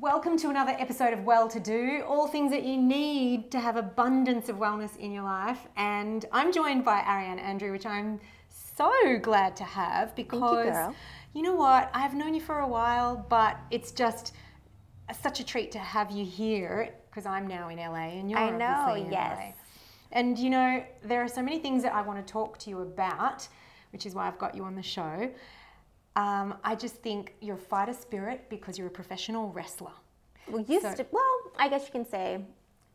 Welcome to another episode of Well to Do, all things that you need to have abundance of wellness in your life. And I'm joined by Ariane Andrew, which I'm so glad to have because you, you know what? I've known you for a while, but it's just such a treat to have you here because I'm now in LA and you're I know, obviously in yes. LA. And you know, there are so many things that I want to talk to you about, which is why I've got you on the show. Um, I just think you're fighter spirit because you're a professional wrestler. Well, used So- to, well, I guess you can say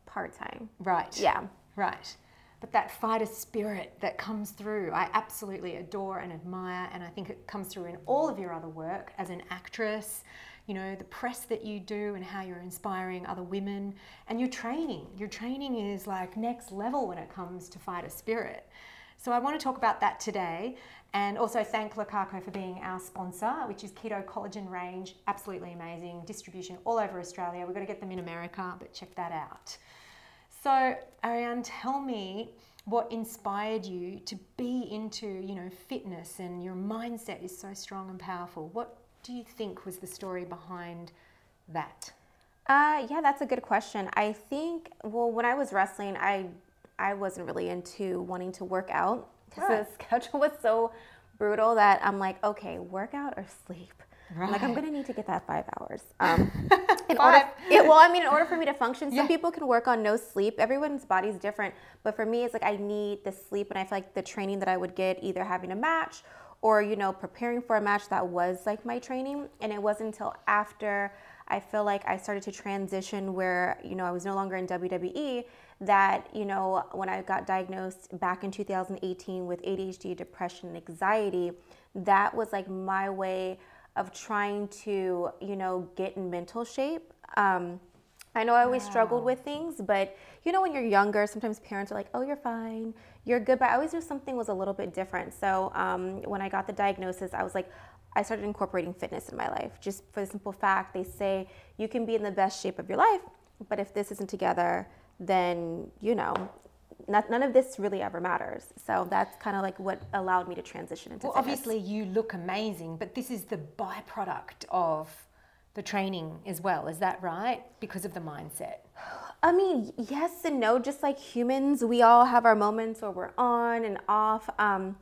part time. Right. Yeah. Right. But that fighter spirit that comes through, I absolutely adore and admire, and I think it comes through in all of your other work as an actress. You know, the press that you do and how you're inspiring other women, and your training. Your training is like next level when it comes to fighter spirit. So I want to talk about that today and also thank Lakako for being our sponsor, which is Keto Collagen Range. Absolutely amazing. Distribution all over Australia. We've got to get them in America, but check that out. So, Ariane, tell me what inspired you to be into, you know, fitness and your mindset is so strong and powerful. What do you think was the story behind that? Uh, yeah, that's a good question. I think, well, when I was wrestling, I I wasn't really into wanting to work out because Right. the schedule was so brutal that I'm like, okay, workout or sleep. I'm like, I'm gonna need to get that five hours. Um, in Five. order, it, well, I mean, in order for me to function, some Yeah. people can work on no sleep. Everyone's body's different, but for me, it's like I need the sleep, and I feel like the training that I would get, either having a match or you know preparing for a match, that was like my training. And it wasn't until after I feel like I started to transition where you know I was no longer in WWE that you know when I got diagnosed back in 2018 with ADHD, depression, and anxiety, that was like my way of trying to you know get in mental shape. Um, I know I always struggled with things, but you know, when you're younger, sometimes parents are like, "Oh, you're fine, you're good." But I always knew something was a little bit different. So um, when I got the diagnosis, I was like, I started incorporating fitness in my life, just for the simple fact they say you can be in the best shape of your life, but if this isn't together, then you know, not, none of this really ever matters. So that's kind of like what allowed me to transition into Well, fitness. obviously, you look amazing, but this is the byproduct of the training as well. Is that right? Because of the mindset. I mean, yes and no. Just like humans, we all have our moments where we're on and off. Um,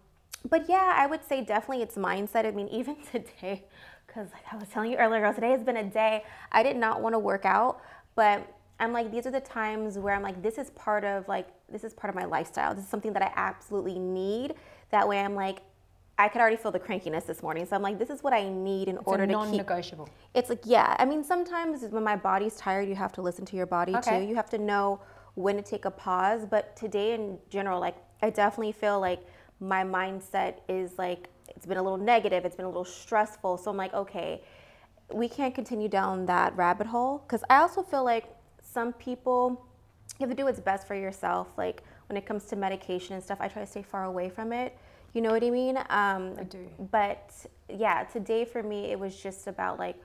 but yeah, I would say definitely it's mindset. I mean, even today, because like I was telling you earlier, girl, today has been a day I did not want to work out, but I'm like, these are the times where I'm like, this is part of like, this is part of my lifestyle. This is something that I absolutely need. That way, I'm like, I could already feel the crankiness this morning. So I'm like, this is what I need in It's order to keep non-negotiable. it's like, yeah. I mean, sometimes when my body's tired, you have to listen to your body Okay. too. You have to know when to take a pause. But today, in general, like, I definitely feel like my mindset is like, it's been a little negative, it's been a little stressful. So I'm like, okay, we can't continue down that rabbit hole. Because I also feel like some people, you have to do what's best for yourself. Like, when it comes to medication and stuff, I try to stay far away from it. You know what I mean? Um, I do. but yeah, today for me, it was just about like,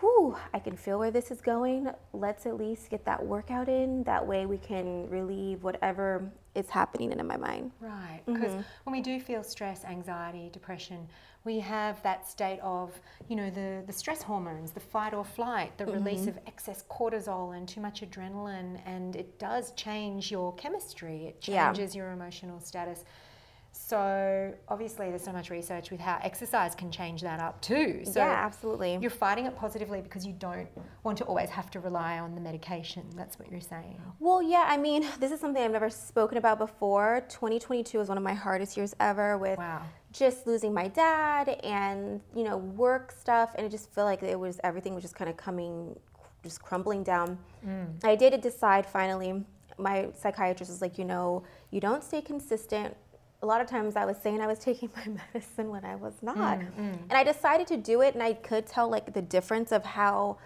whew, I can feel where this is going. Let's at least get that workout in. That way we can relieve whatever is happening in my mind. Right, because Mm-hmm. when we do feel stress, anxiety, depression, we have that state of, you know, the, the stress hormones, the fight or flight, the release Mm-hmm. of excess cortisol and too much adrenaline, and it does change your chemistry. It Yeah. changes your emotional status. So obviously, there's so much research with how exercise can change that up too. So yeah, absolutely. you're fighting it positively because you don't want to always have to rely on the medication. That's what you're saying. Well, yeah, I mean, this is something I've never spoken about before. 2022 was one of my hardest years ever with Wow. just losing my dad and, you know, work stuff. And it just felt like it was, everything was just kind of coming, just crumbling down. Mm. I did decide finally, my psychiatrist was like, you know, you don't stay consistent. A lot of times I was saying I was taking my medicine when I was not. Mm, mm. And I decided to do it and I could tell like the difference of how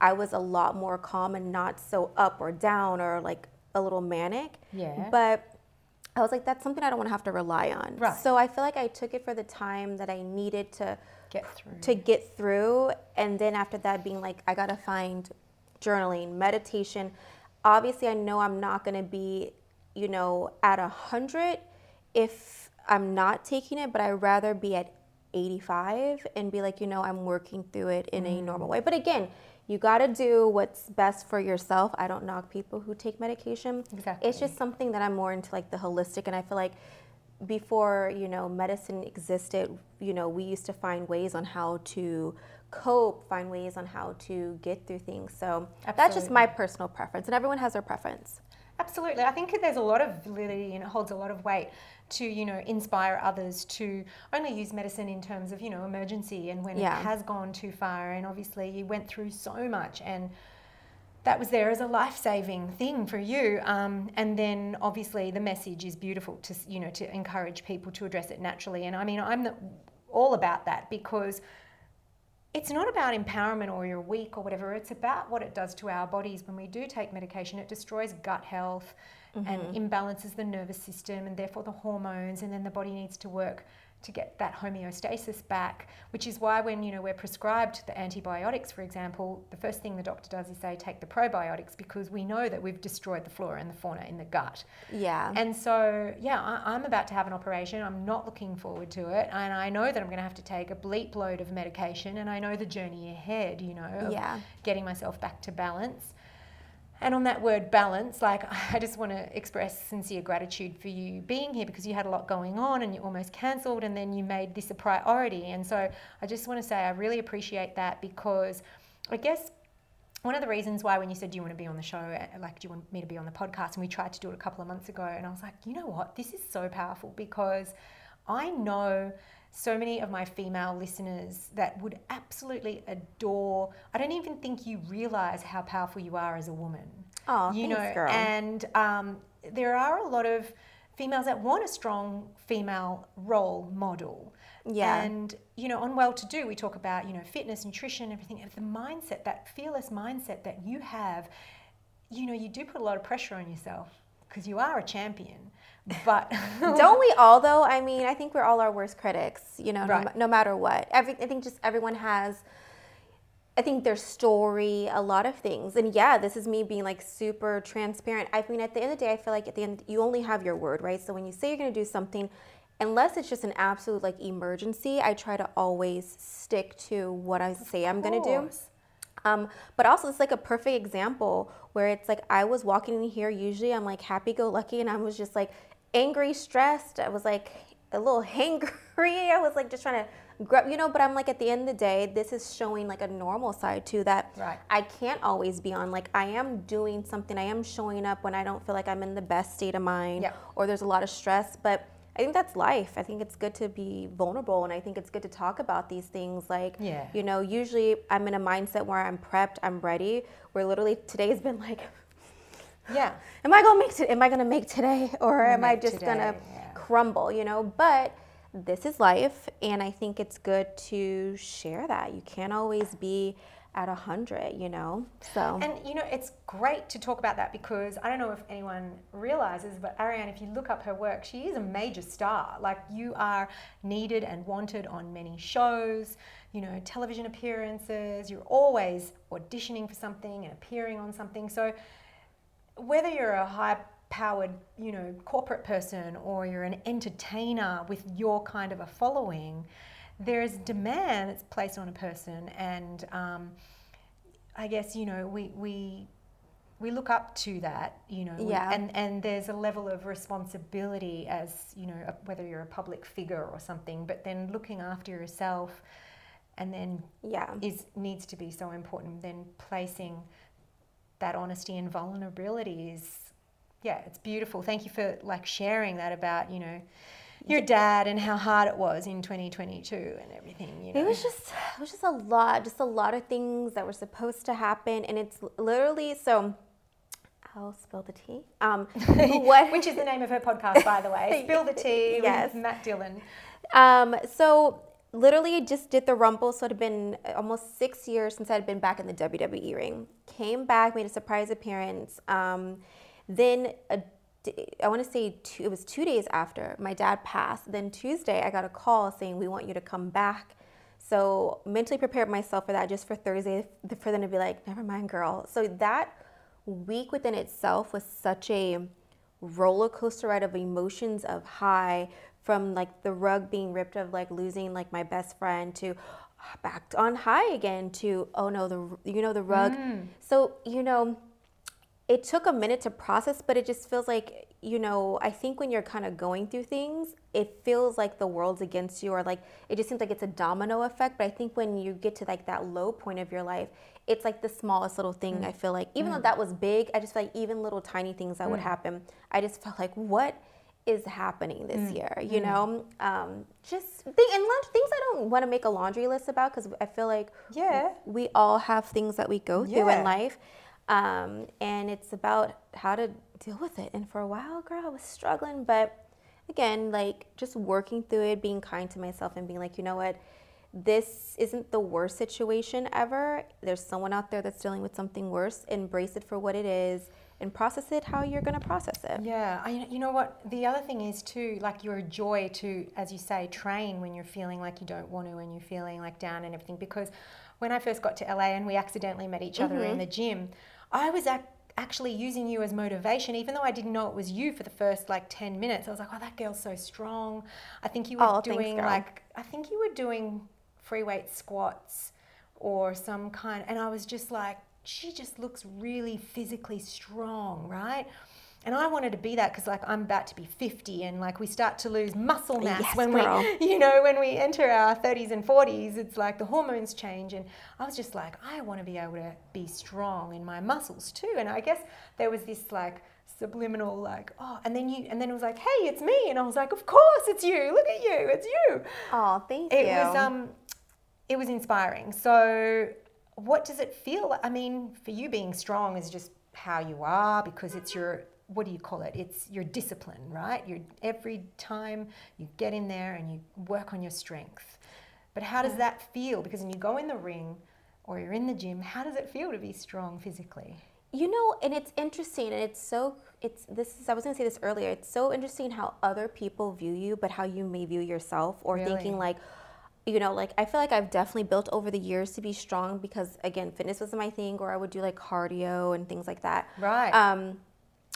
I was a lot more calm and not so up or down or like a little manic. Yeah. But I was like, that's something I don't want to have to rely on. Right. So I feel like I took it for the time that I needed to Get through. to get through and then after that being like i gotta find journaling meditation obviously i know i'm not gonna be you know at a hundred if i'm not taking it but i'd rather be at 85 and be like you know i'm working through it in a mm. normal way but again you got to do what's best for yourself. I don't knock people who take medication. Exactly. It's just something that I'm more into like the holistic and I feel like before, you know, medicine existed, you know, we used to find ways on how to cope, find ways on how to get through things. So that's just my personal preference and everyone has their preference. Absolutely. I think there's a lot of validity and it holds a lot of weight to, you know, inspire others to only use medicine in terms of, you know, emergency and when Yeah. it has gone too far. And obviously you went through so much and that was there as a life-saving thing for you. Um, and then obviously the message is beautiful to, you know, to encourage people to address it naturally. And I mean, I'm the, all about that because it's not about empowerment or you're weak or whatever. It's about what it does to our bodies when we do take medication. It destroys gut health and mm-hmm. imbalances the nervous system and therefore the hormones, and then the body needs to work to get that homeostasis back. Which is why when you know we're prescribed the antibiotics, for example, the first thing the doctor does is say take the probiotics because we know that we've destroyed the flora and the fauna in the gut. Yeah. And so, yeah, I, I'm about to have an operation. I'm not looking forward to it. And I know that I'm going to have to take a bleep load of medication. And I know the journey ahead, you know, of Yeah. getting myself back to balance. And on that word balance, like I just want to express sincere gratitude for you being here because you had a lot going on and you almost cancelled and then you made this a priority. And so I just want to say I really appreciate that because I guess one of the reasons why when you said do you want to be on the show? uh, like do you want me to be on the podcast? and we tried to do it a couple of months ago and i was like you know what? This is so powerful because i know so many of my female listeners that would absolutely adore i don't even think you realize how powerful you are as a woman Aw, you thanks, know girl. and um, there are a lot of females that want a strong female role model Yeah. and you know, on Well to Do, we talk about you know fitness, nutrition, everything. The mindset, that fearless mindset that you have, you know, you do put a lot of pressure on yourself because you are a champion. But Don't we all though? I mean, I think we're all our worst critics, you know, no, Right. ma- no matter what. Every I think just everyone has I think their story, a lot of things. And yeah, this is me being like super transparent. I mean, at the end of the day, I feel like at the end you only have your word, right? So when you say you're going to do something, unless it's just an absolute like emergency, I try to always stick to what I say I'm going to do. Um, but also, it's like a perfect example where it's like I was walking in here. Usually, I'm like happy go lucky, and I was just like angry, stressed. I was like a little hangry. I was like just trying to grab, you know. But I'm like at the end of the day, this is showing like a normal side too that Right. I can't always be on. Like I am doing something. I am showing up when I don't feel like I'm in the best state of mind Yeah. or there's a lot of stress. But I think that's life. I think it's good to be vulnerable, and I think it's good to talk about these things. Like, Yeah. you know, usually I'm in a mindset where I'm prepped, I'm ready. Where literally today's been like, yeah, am I gonna make it? Am I gonna make today, or am I just gonna yeah. crumble? You know, but this is life, and I think it's good to share that. You can't always be at a hundred, you know. So And you know, it's great to talk about that because I don't know if anyone realizes, but Ariane, if you look up her work, she is a major star. Like you are needed and wanted on many shows, you know, television appearances. You're always auditioning for something and appearing on something. So whether you're a high powered, you know, corporate person or you're an entertainer with your kind of a following, there's demand that's placed on a person and um, I guess you know we we we look up to that, you know, we- Yeah. and and there's a level of responsibility as you know whether you're a public figure or something, but then looking after yourself, and then yeah, is needs to be so important. Then placing that honesty and vulnerability is yeah, it's beautiful. Thank you for like sharing that about you know your dad and how hard it was in 2022 and everything. You know, It was just it was just a lot, just a lot of things that were supposed to happen, and it's literally so. I'll spill the tea. Um, what? Which is the name of her podcast, by the way. Spill the tea Yes. with Matt Dillon. Um, so literally just did the rumble. So it had been almost six years since I'd been back in the WWE ring. Came back, made a surprise appearance. Um, then a I want to say two, it was two days after my dad passed. Then Tuesday I got a call saying we want you to come back. So mentally prepared myself for that just for Thursday for them to be like, never mind, girl. So that week within itself was such a roller coaster ride of emotions of high from like the rug being ripped of like losing like my best friend to back on high again to oh no the you know the rug. Mm. So you know, it took a minute to process, but it just feels like you know I think when you're kind of going through things, it feels like the world's against you, or like it just seems like it's a domino effect. But I think when you get to like that low point of your life, it's like the smallest little thing. Mm. I feel like even though mm. that was big, I just feel like even little tiny things that would mm. happen, I just felt like what is happening this year you know? Um, just thing and lunch, things i don't want to make a laundry list about because i feel like Yeah. we all have things that we go through Yeah. in life. Um, and it's about how to deal with it. And for a while girl i was struggling but again like just working through it being kind to myself and being like you know what? This isn't the worst situation ever. There's someone out there that's dealing with something worse. Embrace it for what it is and process it how you're going to process it Yeah, I, you know what? The other thing is too, like you're a joy to, as you say, train when you're feeling like you don't want to, and you're feeling like down and everything. Because when I first got to LA and we accidentally met each other in mm-hmm. the gym, I was ac- actually using you as motivation, even though I didn't know it was you for the first like ten minutes. I was like, oh, that girl's so strong. I think you were Oh, doing girl. like, I think you were doing free weight squats or some kind, and I was just like, she just looks really physically strong, right? And I wanted to be that because, like, I'm about to be 50, and like we start to lose muscle mass Yes, when girl. we, you know, when we enter our 30s and 40s. It's like the hormones change, and I was just like, I want to be able to be strong in my muscles too. And I guess there was this like subliminal, like, oh, and then you, and then it was like, hey, it's me, and I was like, of course it's you. Look at you, it's you oh thank it you was um it was inspiring so what does it feel like? i mean for you being strong is just how you are because it's your what do you call it it's your discipline right you every time you get in there and you work on your strength but how does that feel because when you go in the ring or you're in the gym how does it feel to be strong physically You know, and it's interesting, and it's so it's this is I was gonna say this earlier. It's so interesting how other people view you, but how you may view yourself, or Really? thinking like, you know, like I feel like I've definitely built over the years to be strong because again, fitness wasn't my thing, or I would do like cardio and things like that. Right. Um,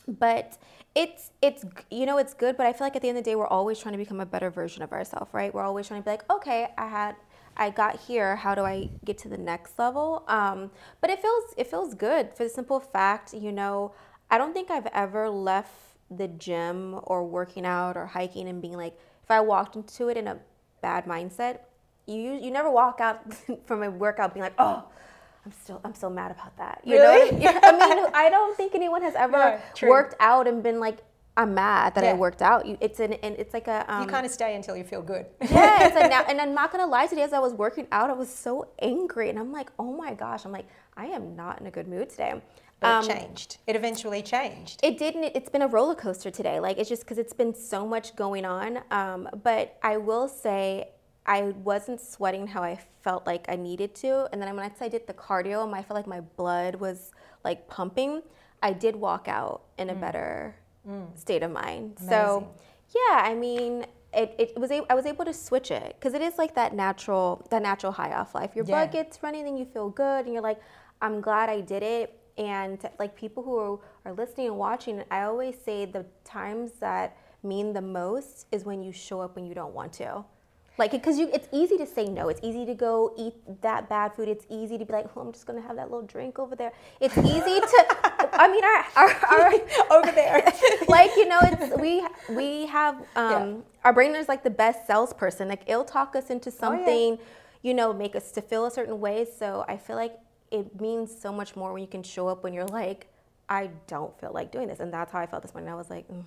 but it's it's you know it's good, but I feel like at the end of the day, we're always trying to become a better version of ourselves, right? We're always trying to be like, okay, I had. I got here. How do I get to the next level? Um, but it feels it feels good for the simple fact, you know, I don't think I've ever left the gym or working out or hiking and being like, if I walked into it in a bad mindset, you you never walk out from a workout being like, oh, I'm still I'm still mad about that. You know, Really? what I, mean? I don't think anyone has ever No, worked out and been like, I'm mad that I worked out. You, it's an and it's like a um, you kind of stay until you feel good yeah, it's like now, and I'm not gonna lie. Today, as I was working out, I was so angry, and I'm like, oh my gosh, I'm like, I am not in a good mood today. but Um, it changed it eventually changed it didn't. It's been a roller coaster today. Like it's just because it's been so much going on. Um, but I will say, I wasn't sweating how I felt like I needed to. And then once I did the cardio, and I felt like my blood was like pumping. I did walk out in a mm. better mm. state of mind. Amazing. So yeah, I mean. It, it was a, I was able to switch it because it is like that natural that natural high off life. Your Yeah. blood gets running and you feel good and you're like, I'm glad I did it. And like people who are, are listening and watching, I always say the times that mean the most is when you show up when you don't want to. Like, because you, it's easy to say no. It's easy to go eat that bad food. It's easy to be like, oh, I'm just gonna have that little drink over there. It's easy to, I mean, our, our, our over there. Like you know it's we we have um our brain is like the best salesperson. Like it'll talk us into Oh, something you know make us to feel a certain way. So i feel like it means so much more when you can show up when you're like i don't feel like doing this. And that's how i felt this morning. I was like mm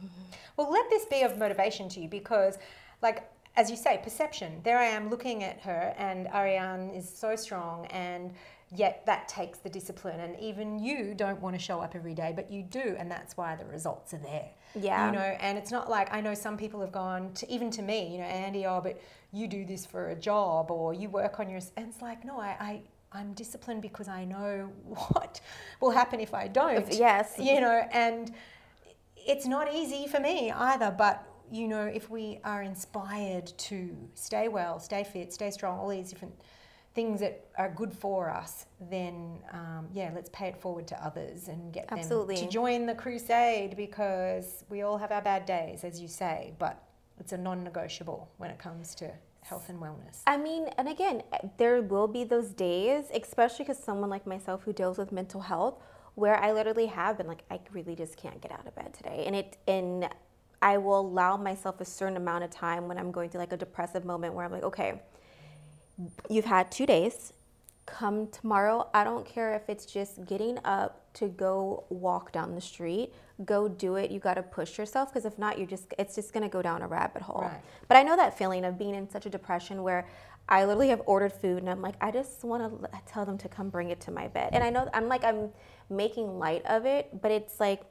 Well, let this be of motivation to you because, like, as you say, perception. There I am looking at her, and Ariane is so strong, and yet that takes the discipline. And even you don't want to show up every day, but you do, and that's why the results are there. Yeah. You know, and it's not like I know some people have gone to even to me, you know, Andy, oh, but you do this for a job or you work on your. And it's like, no, I. I I'm disciplined because I know what will happen if I don't. yes. You know, and it's not easy for me either, but you know, if we are inspired to stay well, stay fit, stay strong, all these different things that are good for us, then um, yeah, let's pay it forward to others and get them to join the crusade because we all have our bad days, as you say, but it's a non-negotiable when it comes to health and wellness. I mean, and again, there will be those days, especially because someone like myself who deals with mental health, where I literally have been like, I really just can't get out of bed today, and it and I will allow myself a certain amount of time when I'm going through like a depressive moment where I'm like, okay, you've had two days. Come tomorrow, I don't care if it's just getting up to go walk down the street. Go do it. You got to push yourself because if not, you're just it's just gonna go down a rabbit hole. Right. But I know that feeling of being in such a depression where I literally have ordered food and I'm like, I just want to tell them to come bring it to my bed. And I know I'm like I'm making light of it, but it's like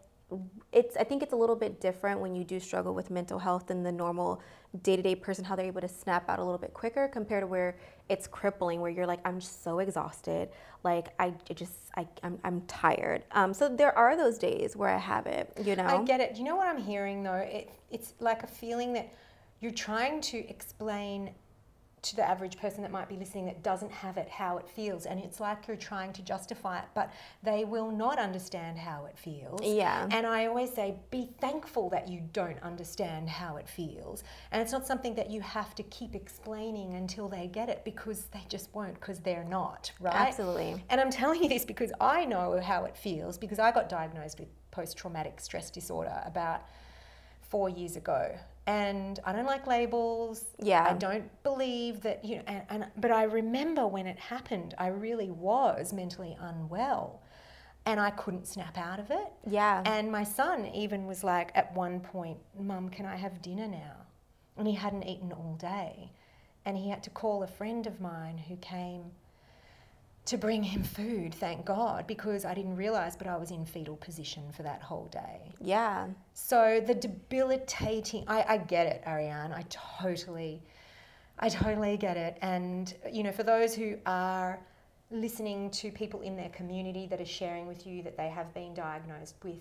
it's I think it's a little bit different when you do struggle with mental health than the normal day-to-day person how they're able to snap out a little bit quicker compared to where it's crippling where you're like i'm just so exhausted like i just I, I'm, I'm tired um, so there are those days where i have it you know I get it. Do you know what I'm hearing though? It, it's like a feeling that you're trying to explain to the average person that might be listening that doesn't have it how it feels. And it's like you're trying to justify it, but they will not understand how it feels. Yeah. And I always say, be thankful that you don't understand how it feels. And it's not something that you have to keep explaining until they get it because they just won't because they're not, right? Absolutely. And I'm telling you this because I know how it feels because I got diagnosed with post traumatic stress disorder about four years ago. And I don't like labels. Yeah. I don't believe that, you know, and, and, but I remember when it happened, I really was mentally unwell and I couldn't snap out of it. Yeah. And my son even was like, at one point, Mum, can I have dinner now? And he hadn't eaten all day. And he had to call a friend of mine who came to bring him food, thank God, because I didn't realize, but I was in fetal position for that whole day. yeah So the debilitating, I, I get it, Ariane. I totally, I totally get it. And, you know, for those who are listening to people in their community that are sharing with you that they have been diagnosed with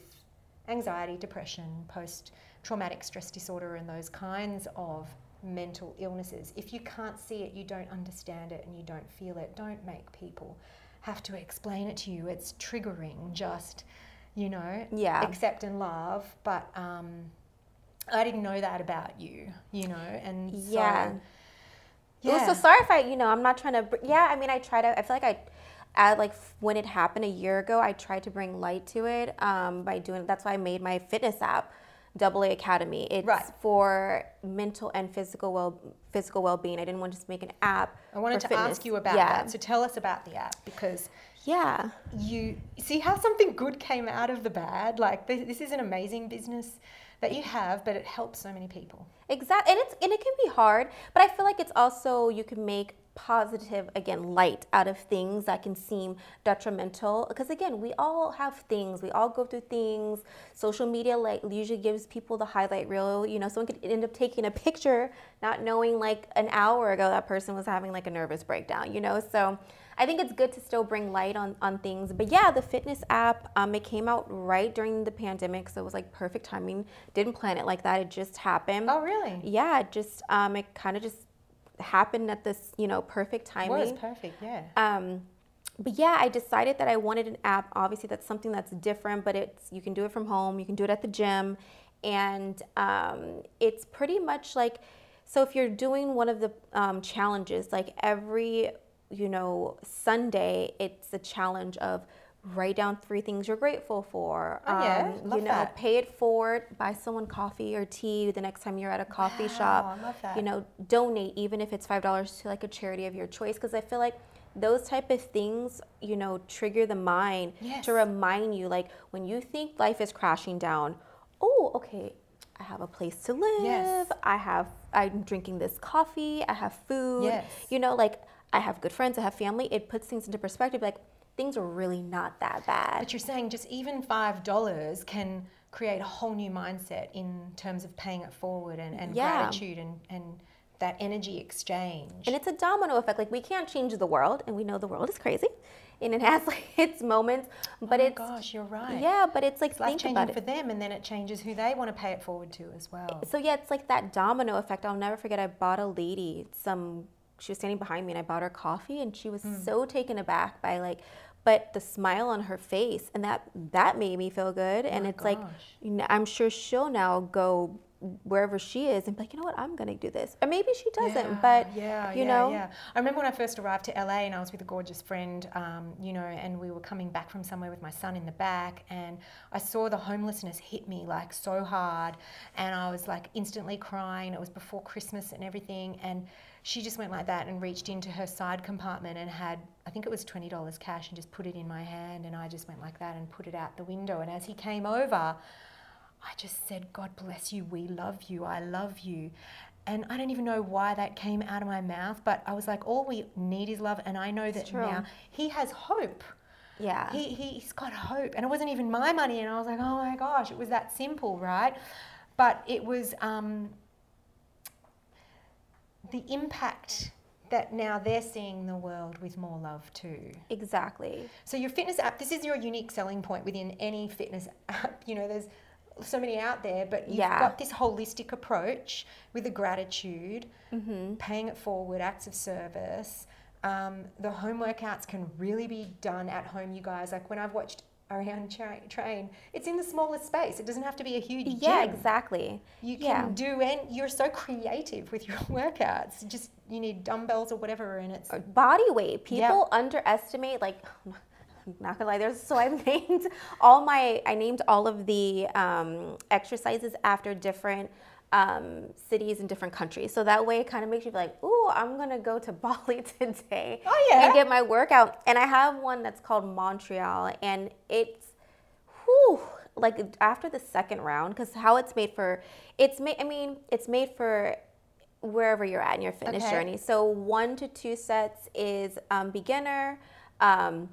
anxiety, depression, post traumatic stress disorder, and those kinds of mental illnesses, if you can't see it, you don't understand it, and you don't feel it, don't make people have to explain it to you. It's triggering, just, you know, Yeah. accept and love. But um, I didn't know that about you, you know, and so, Yeah. yeah. so sorry if i you know i'm not trying to yeah i mean i try to i feel like i at like when it happened a year ago i tried to bring light to it um, by doing that's why i made my fitness app double a academy it's Right. for mental and physical well physical well-being i didn't want to just make an app I wanted to fitness. ask you about yeah. that. So tell us about the app because yeah you see how something good came out of the bad. Like this, this is an amazing business that you have, but it helps so many people. Exactly, and it's and it can be hard, but I feel like it's also you can make positive again light out of things that can seem detrimental because again we all have things we all go through things social media like usually gives people the highlight reel you know someone could end up taking a picture not knowing like an hour ago that person was having like a nervous breakdown you know so I think it's good to still bring light on, on things. But yeah, the fitness app, um, it came out right during the pandemic, so it was like perfect timing. Didn't plan it like that; it just happened. Oh, really? Yeah, just um, it kind of just happened at this you know perfect It was timing. perfect, yeah. Um, but yeah, I decided that I wanted an app. Obviously, that's something that's different, but it's you can do it from home. You can do it at the gym, and um, it's pretty much like so. If you're doing one of the um, challenges, like every you know Sunday, it's a challenge of write down three things you're grateful for. Oh, yeah. Um, Love you know, that. pay it forward. Buy someone coffee or tea the next time you're at a coffee Wow, shop. I love that. You know, donate even if it's five dollars to like a charity of your choice because I feel like those type of things you know trigger the mind Yes. to remind you like when you think life is crashing down oh okay i have a place to live Yes. i have i'm drinking this coffee i have food Yes. you know like i have good friends i have family it puts things into perspective like things are really not that bad But you're saying just even five dollars can create a whole new mindset in terms of paying it forward and, and Yeah. gratitude and, and that energy exchange. And it's a domino effect. Like we can't change the world, and we know the world is crazy, and it has like its moments. But oh it's gosh, you're right. yeah, but it's like It's think changing about it. for them, and then it changes who they want to pay it forward to as well. So yeah, it's like that domino effect. I'll never forget. I bought a lady some. She was standing behind me, and I bought her coffee, and she was Hmm. so taken aback by like, but the smile on her face, and that that made me feel good. and my it's like, you know, I'm sure she'll now go wherever she is and be like, you know what, I'm gonna do this. Or maybe she doesn't, Yeah, but yeah, you yeah, know, yeah. I remember when I first arrived to LA and I was with a gorgeous friend, um, you know, and we were coming back from somewhere with my son in the back, and I saw the homelessness hit me like so hard, and I was like instantly crying. It was before Christmas and everything, and she just went like that and reached into her side compartment and had, I think it was twenty dollars cash, and just put it in my hand, and I just went like that and put it out the window. And as he came over. I just said, God bless you, we love you, I love you. And I don't even know why that came out of my mouth, but I was like, all we need is love. And I know that now he has hope. yeah. He, he's got hope. And it wasn't even my money. And I was like, oh my gosh, it was that simple, right? But it was um, the impact that now they're seeing the world with more love too. exactly. So your fitness app, this is your unique selling point within any fitness app. You know, there's so many out there, but you've Yeah. got this holistic approach with the gratitude, Mm-hmm. paying it forward, acts of service. Um, the home workouts can really be done at home, you guys. Like when I've watched Ariane tra- train, it's in the smallest space. It doesn't have to be a huge Yeah, gym. exactly. You can Yeah. do, and you're so creative with your workouts. Just you need dumbbells or whatever, and it's body weight. People underestimate like I'm not gonna lie, there's so I named all my I named all of the um, exercises after different um, cities in different countries. So that way it kind of makes you be like, ooh, I'm gonna go to Bali today Oh, yeah? and get my workout. And I have one that's called Montreal and it's whew, like after the second round, because how it's made for it's made I mean, it's made for wherever you're at in your fitness Okay. journey. So one to two sets is um, beginner. Um,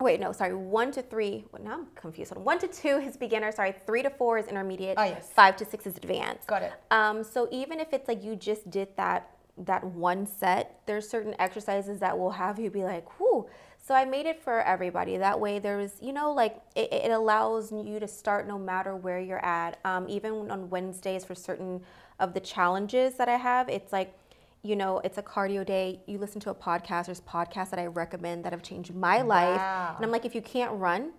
wait, no, sorry. One to three. Well, now I'm confused. One to two is beginner. Sorry. Three to four is intermediate. Oh, yes. Five to six is advanced. got it. Um, so even if it's like you just did that that one set, there's certain exercises that will have you be like, whoo. So I made it for everybody. That way, there's you know like it, it allows you to start no matter where you're at. Um, even on Wednesdays for certain of the challenges that I have, it's like. You know, it's a cardio day. You listen to a podcast. There's podcasts that I recommend that have changed my life. Wow. And I'm like, if you can't run,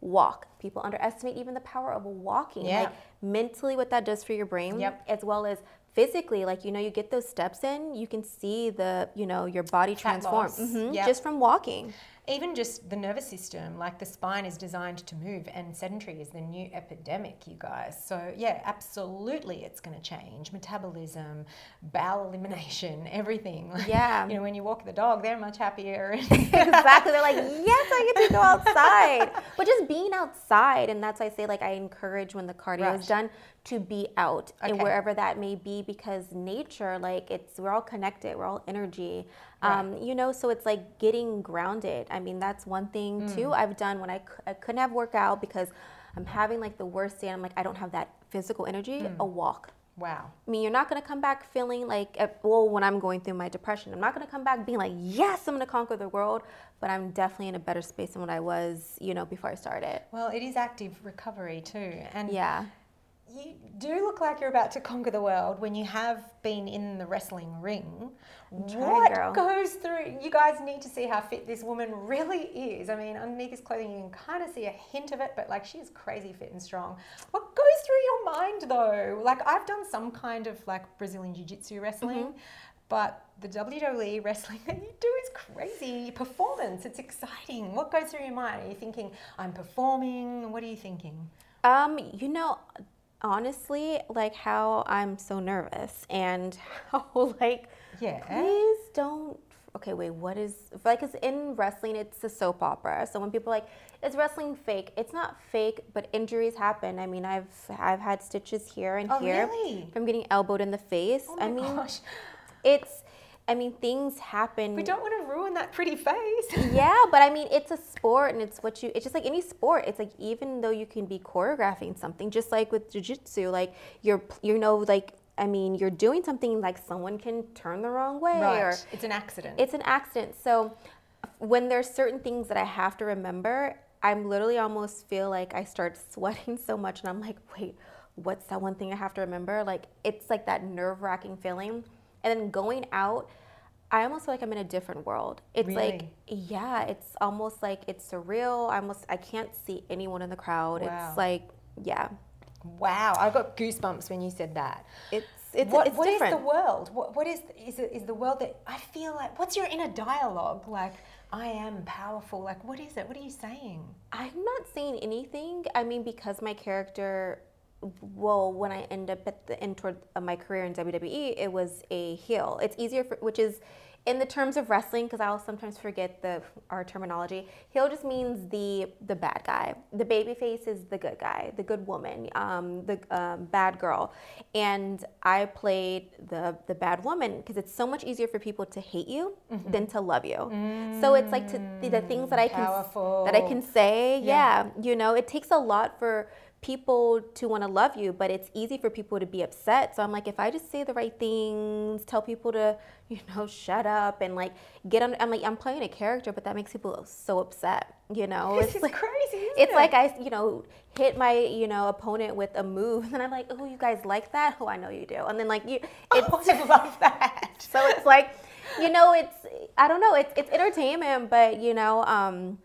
walk. People underestimate even the power of walking. Yeah. Like mentally what that does for your brain Yep. as well as physically like you know you get those steps in you can see the you know your body Fat transform loss. Mhm, Yep. just from walking even just the nervous system, like the spine is designed to move, and sedentary is the new epidemic, you guys. So, yeah, absolutely, it's going to change metabolism, bowel elimination, everything. Like, Yeah. You know, when you walk the dog, they're much happier. exactly they're like yes i get to go outside but just being outside and that's why i say like i encourage when the cardio Right. is done to be out and wherever that may be because nature like it's we're all connected we're all energy um, you know so it's like getting grounded i mean that's one thing too Mm. i've done when I, c- I couldn't have workout because i'm having like the worst day and i'm like i don't have that physical energy Mm. a walk wow. I mean, you're not going to come back feeling like, uh, well, when I'm going through my depression, I'm not going to come back being like, yes, I'm going to conquer the world, but I'm definitely in a better space than what I was, you know, before I started. Well, it is active recovery too. And Yeah. You do look like you're about to conquer the world when you have been in the wrestling ring. what girl. goes through? You guys need to see how fit this woman really is. I mean, underneath this clothing, you can kind of see a hint of it, but like she is crazy fit and strong. What goes through your mind though? Like I've done some kind of like Brazilian jiu-jitsu wrestling. Mm-hmm. But the WWE wrestling that you do is crazy. Performance, it's exciting. What goes through your mind? Are you thinking, I'm performing? What are you thinking? Um, you know, honestly, like how I'm so nervous and how, like, Yeah. please don't. Okay, wait, what is like? Cause in wrestling, it's a soap opera. So when people are like, "Is wrestling fake?" It's not fake, but injuries happen. I mean, I've I've had stitches here and Oh, here really? from getting elbowed in the face. Oh I mean, gosh. it's. I mean, things happen. We don't want to ruin that pretty face. yeah, but I mean, it's a sport, and it's what you. It's just like any sport. It's like even though you can be choreographing something, just like with jujitsu, like you're, you know, like I mean, you're doing something like someone can turn the wrong way, or Right. It's an accident. it's an accident. So when there's certain things that I have to remember, I'm literally almost feel like I start sweating so much, and I'm like, wait, what's that one thing I have to remember? Like it's like that nerve wracking feeling, and then going out. I almost feel like I'm in a different world. It's like, yeah, it's almost like it's surreal. I almost, I can't see anyone in the crowd. Wow. It's like, yeah, Wow, I got goosebumps when you said that. It's it's, what, it's what is the world? What, what is is it, is the world that I feel like? What's your inner dialogue like? I am powerful. Like, what is it? What are you saying? I'm not saying anything. I mean, because my character, well, when I end up at the end toward of my career in WWE, it was a heel. It's easier for, which is in the terms of wrestling, because I'll sometimes forget the our terminology. Heel just means the the bad guy. The baby face is the good guy, the good woman, um, the um, bad girl, and I played the the bad woman because it's so much easier for people to hate you than to love you. So it's like to, the, the things that I can that I can say, Yeah. yeah, you know, it takes a lot for people to want to love you, but it's easy for people to be upset. So I'm like, if I just say the right things, tell people to, you know, shut up and like get on. I'm like, I'm playing a character, but that makes people so upset. You know, This is like, crazy, it's it? like I, you know, hit my, you know, opponent with a move, and I'm like, oh, you guys like that? Oh, I know you do. And then like you, it's Oh, I love that. so it's like, you know, it's I don't know, it's it's entertainment, but you know, um,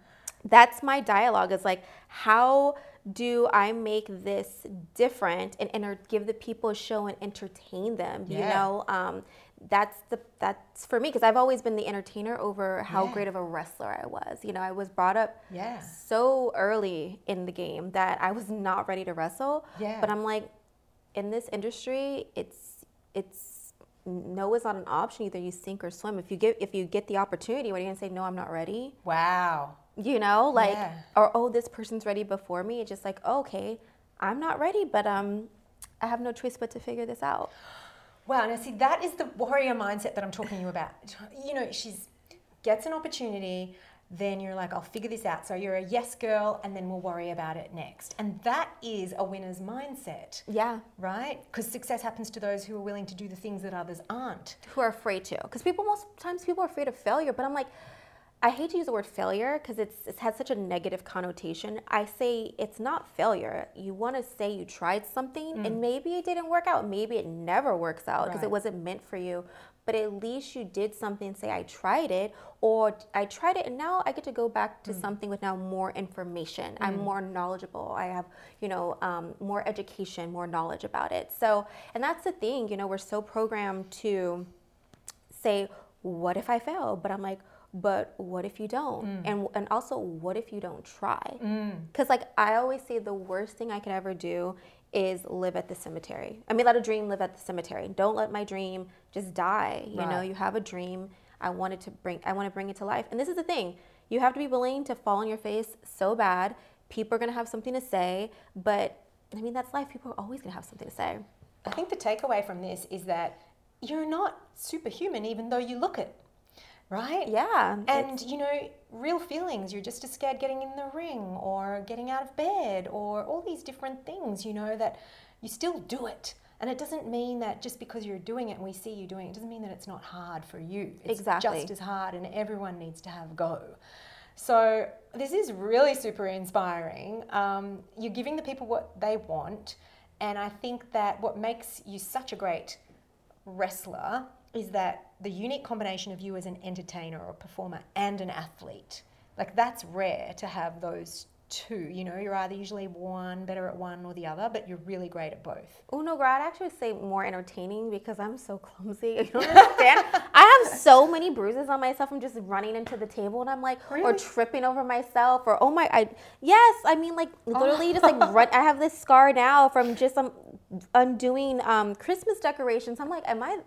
that's my dialogue. Is like, how do I make this different and give the people a show and entertain them? You know, um, that's the that's for me because I've always been the entertainer over how Yeah. great of a wrestler I was. You know, I was brought up Yeah. so early in the game that I was not ready to wrestle. Yeah. But I'm like, in this industry, it's it's no is not an option. Either you sink or swim. If you get if you get the opportunity, what are you gonna say? No, I'm not ready. Wow. You know, like Yeah. or oh, this person's ready before me. It's just like oh, okay, I'm not ready, but um, I have no choice but to figure this out. Wow, now see that is the warrior mindset that I'm talking to you about. You know, she's gets an opportunity, then you're like, I'll figure this out. So you're a yes girl, and then we'll worry about it next. And that is a winner's mindset, Yeah. right? Because success happens to those who are willing to do the things that others aren't. who are afraid to because people most times people are afraid of failure but i'm like i hate to use the word failure because it's it has such a negative connotation. I say it's not failure. You want to say you tried something and mm. maybe it didn't work out. Maybe it never works out because Right. it wasn't meant for you. But at least you did something say i tried it or i tried it and now i get to go back to mm. something with now more information. I'm mm. more knowledgeable. I have you know um, more education more knowledge about it. So and that's the thing you know we're so programmed to say, what if I fail? But I'm like, but what if you don't? Mm. And and also, what if you don't try? Mm. Because like I always say, the worst thing I could ever do is live at the cemetery. I mean, let a dream live at the cemetery. Don't let my dream just die. You know, you have a dream. I wanted to bring. I want to bring it to life. And this is the thing: you have to be willing to fall on your face so bad. People are gonna have something to say, but I mean, that's life. People are always gonna have something to say. I think the takeaway from this is that you're not superhuman, even though you look it, right? Yeah. And you know, real feelings, you're just as scared getting in the ring or getting out of bed or all these different things, you know, that you still do it. And it doesn't mean that just because you're doing it and we see you doing it, it doesn't mean that it's not hard for you. It's Exactly. just as hard and everyone needs to have a go. So this is really super inspiring. Um, you're giving the people what they want. And I think that what makes you such a great wrestler is that the unique combination of you as an entertainer or a performer and an athlete. Like that's rare to have those two. You know, you're either usually one better at one or the other, but you're really great at both. Oh no, girl, I'd actually say more entertaining because I'm so clumsy. You don't understand? I have so many bruises on myself from just running into the table, and I'm like, or tripping over myself, or oh my, I yes, I mean like literally just like run. I have this scar now from just um, undoing um, Christmas decorations. I'm like, am I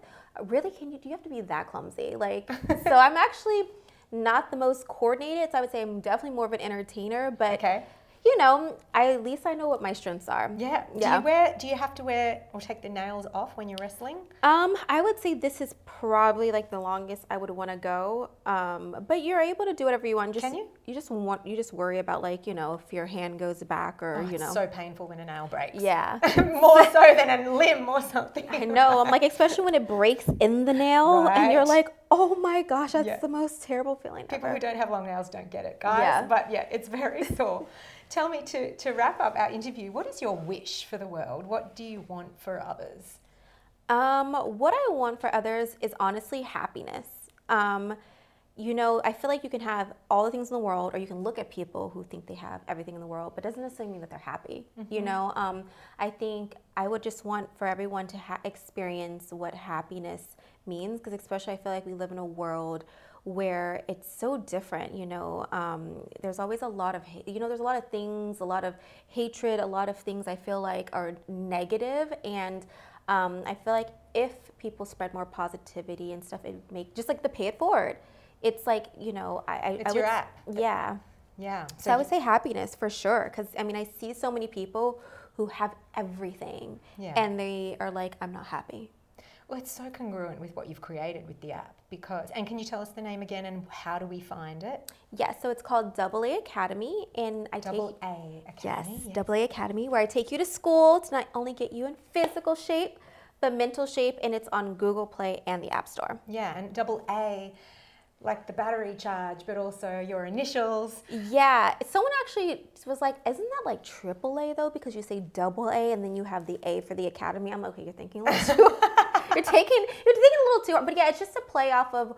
really? Can you? Do you have to be that clumsy? Like, so I'm actually not the most coordinated. So I would say I'm definitely more of an entertainer, but Okay. You know, I at least I know what my strengths are. Yeah. yeah. Do you wear do you have to wear or take the nails off when you're wrestling? Um, I would say this is probably like the longest I would want to go. Um, but you're able to do whatever you want. Just, Can you? You just want you just worry about like you know if your hand goes back or Oh, you it's know. so painful when a nail breaks. yeah. More so than a limb or something. I know. I'm like, especially when it breaks in the nail, and you're like, oh my gosh, that's Yeah. the most terrible feeling People ever. who don't have long nails don't get it, guys. Yeah. But yeah, it's very sore. Tell me to, to wrap up our interview, what is your wish for the world? What do you want for others? Um, what I want for others is honestly happiness. Um, you know, I feel like you can have all the things in the world, or you can look at people who think they have everything in the world, but doesn't necessarily mean that they're happy. Mm-hmm. You know, um, I think I would just want for everyone to ha- experience what happiness means, because especially I feel like we live in a world where it's so different. You know, um, there's always a lot of, you know, there's a lot of things, a lot of hatred, a lot of things I feel like are negative, and um, I feel like if people spread more positivity and stuff, it make just like the pay it forward it's like you know I, it's I your would, app. Yeah. Yeah. So, so I would say happiness for sure, because I mean I see so many people who have everything, yeah. and they are like I'm not happy. Well, it's so congruent with what you've created with the app because. And can you tell us the name again and how do we find it? Yes, so it's called Double A Academy, and I Double take A Academy. Yes, yes, Double A Academy, where I take you to school to not only get you in physical shape, but mental shape, and it's on Google Play and the App Store. Yeah, and Double A like the battery charge, but also your initials. Yeah, someone actually was like, "Isn't that like triple A though? Because you say double A and then you have the A for the academy." I'm like, "Okay, you're thinking too. You're taking you're taking a little too." Hard. But yeah, it's just a play off of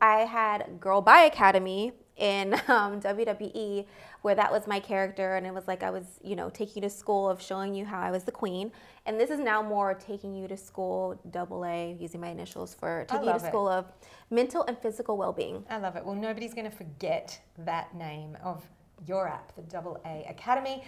I had Girl by Academy in um, WWE where that was my character and it was like I was, you know, taking you to school of showing you how I was the queen. And this is now more taking you to school, double A, using my initials for taking you to school of mental and physical well-being. I love it. Well, nobody's going to forget that name of your app, the Double A Academy,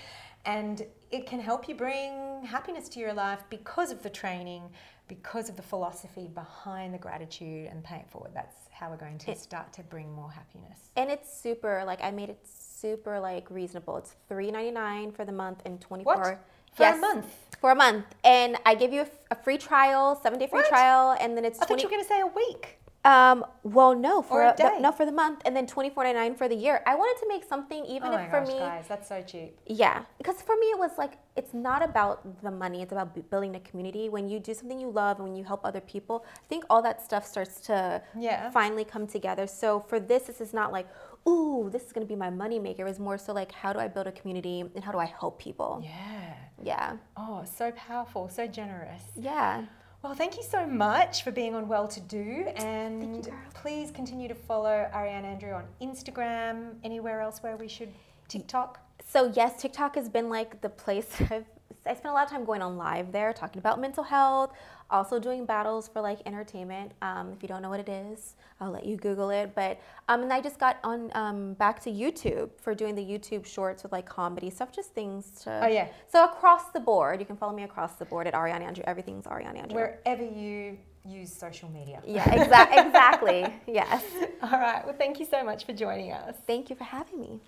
and it can help you bring happiness to your life because of the training, because of the philosophy behind the gratitude and paying it forward. That's how we're going to it, start to bring more happiness. And it's super like I made it super like reasonable. It's three ninety nine for the month and twenty four. For yes, a month. For a month, and I give you a, a free trial, seven day free what? trial, and then it's. I 20, thought you were going to say a week. Um, well, no, for a, a no for the month, and then twenty four ninety nine for the year. I wanted to make something, even oh if for gosh, me, guys, that's so cheap. Yeah, because for me, it was like it's not about the money; it's about building a community. When you do something you love and when you help other people, I think all that stuff starts to yeah. finally come together. So for this, this is not like, ooh, this is going to be my money maker. It was more so like, how do I build a community and how do I help people? Yeah. Yeah. Oh, so powerful, so generous. Yeah. Well, thank you so much for being on Well To Do, and you, please continue to follow Ariane Andrew on Instagram. Anywhere else where we should TikTok? So yes, TikTok has been like the place I've I spent a lot of time going on live there, talking about mental health, also doing battles for like entertainment. Um, if you don't know what it is, I'll let you Google it. But um, and I just got on um, back to YouTube for doing the YouTube shorts with like comedy stuff, just things to. Oh yeah. So across the board, you can follow me across the board at Ariane Andrew. Everything's Ariane Andrew. Wherever you use social media. Yeah, exa- exactly. yes. All right. Well, thank you so much for joining us. Thank you for having me.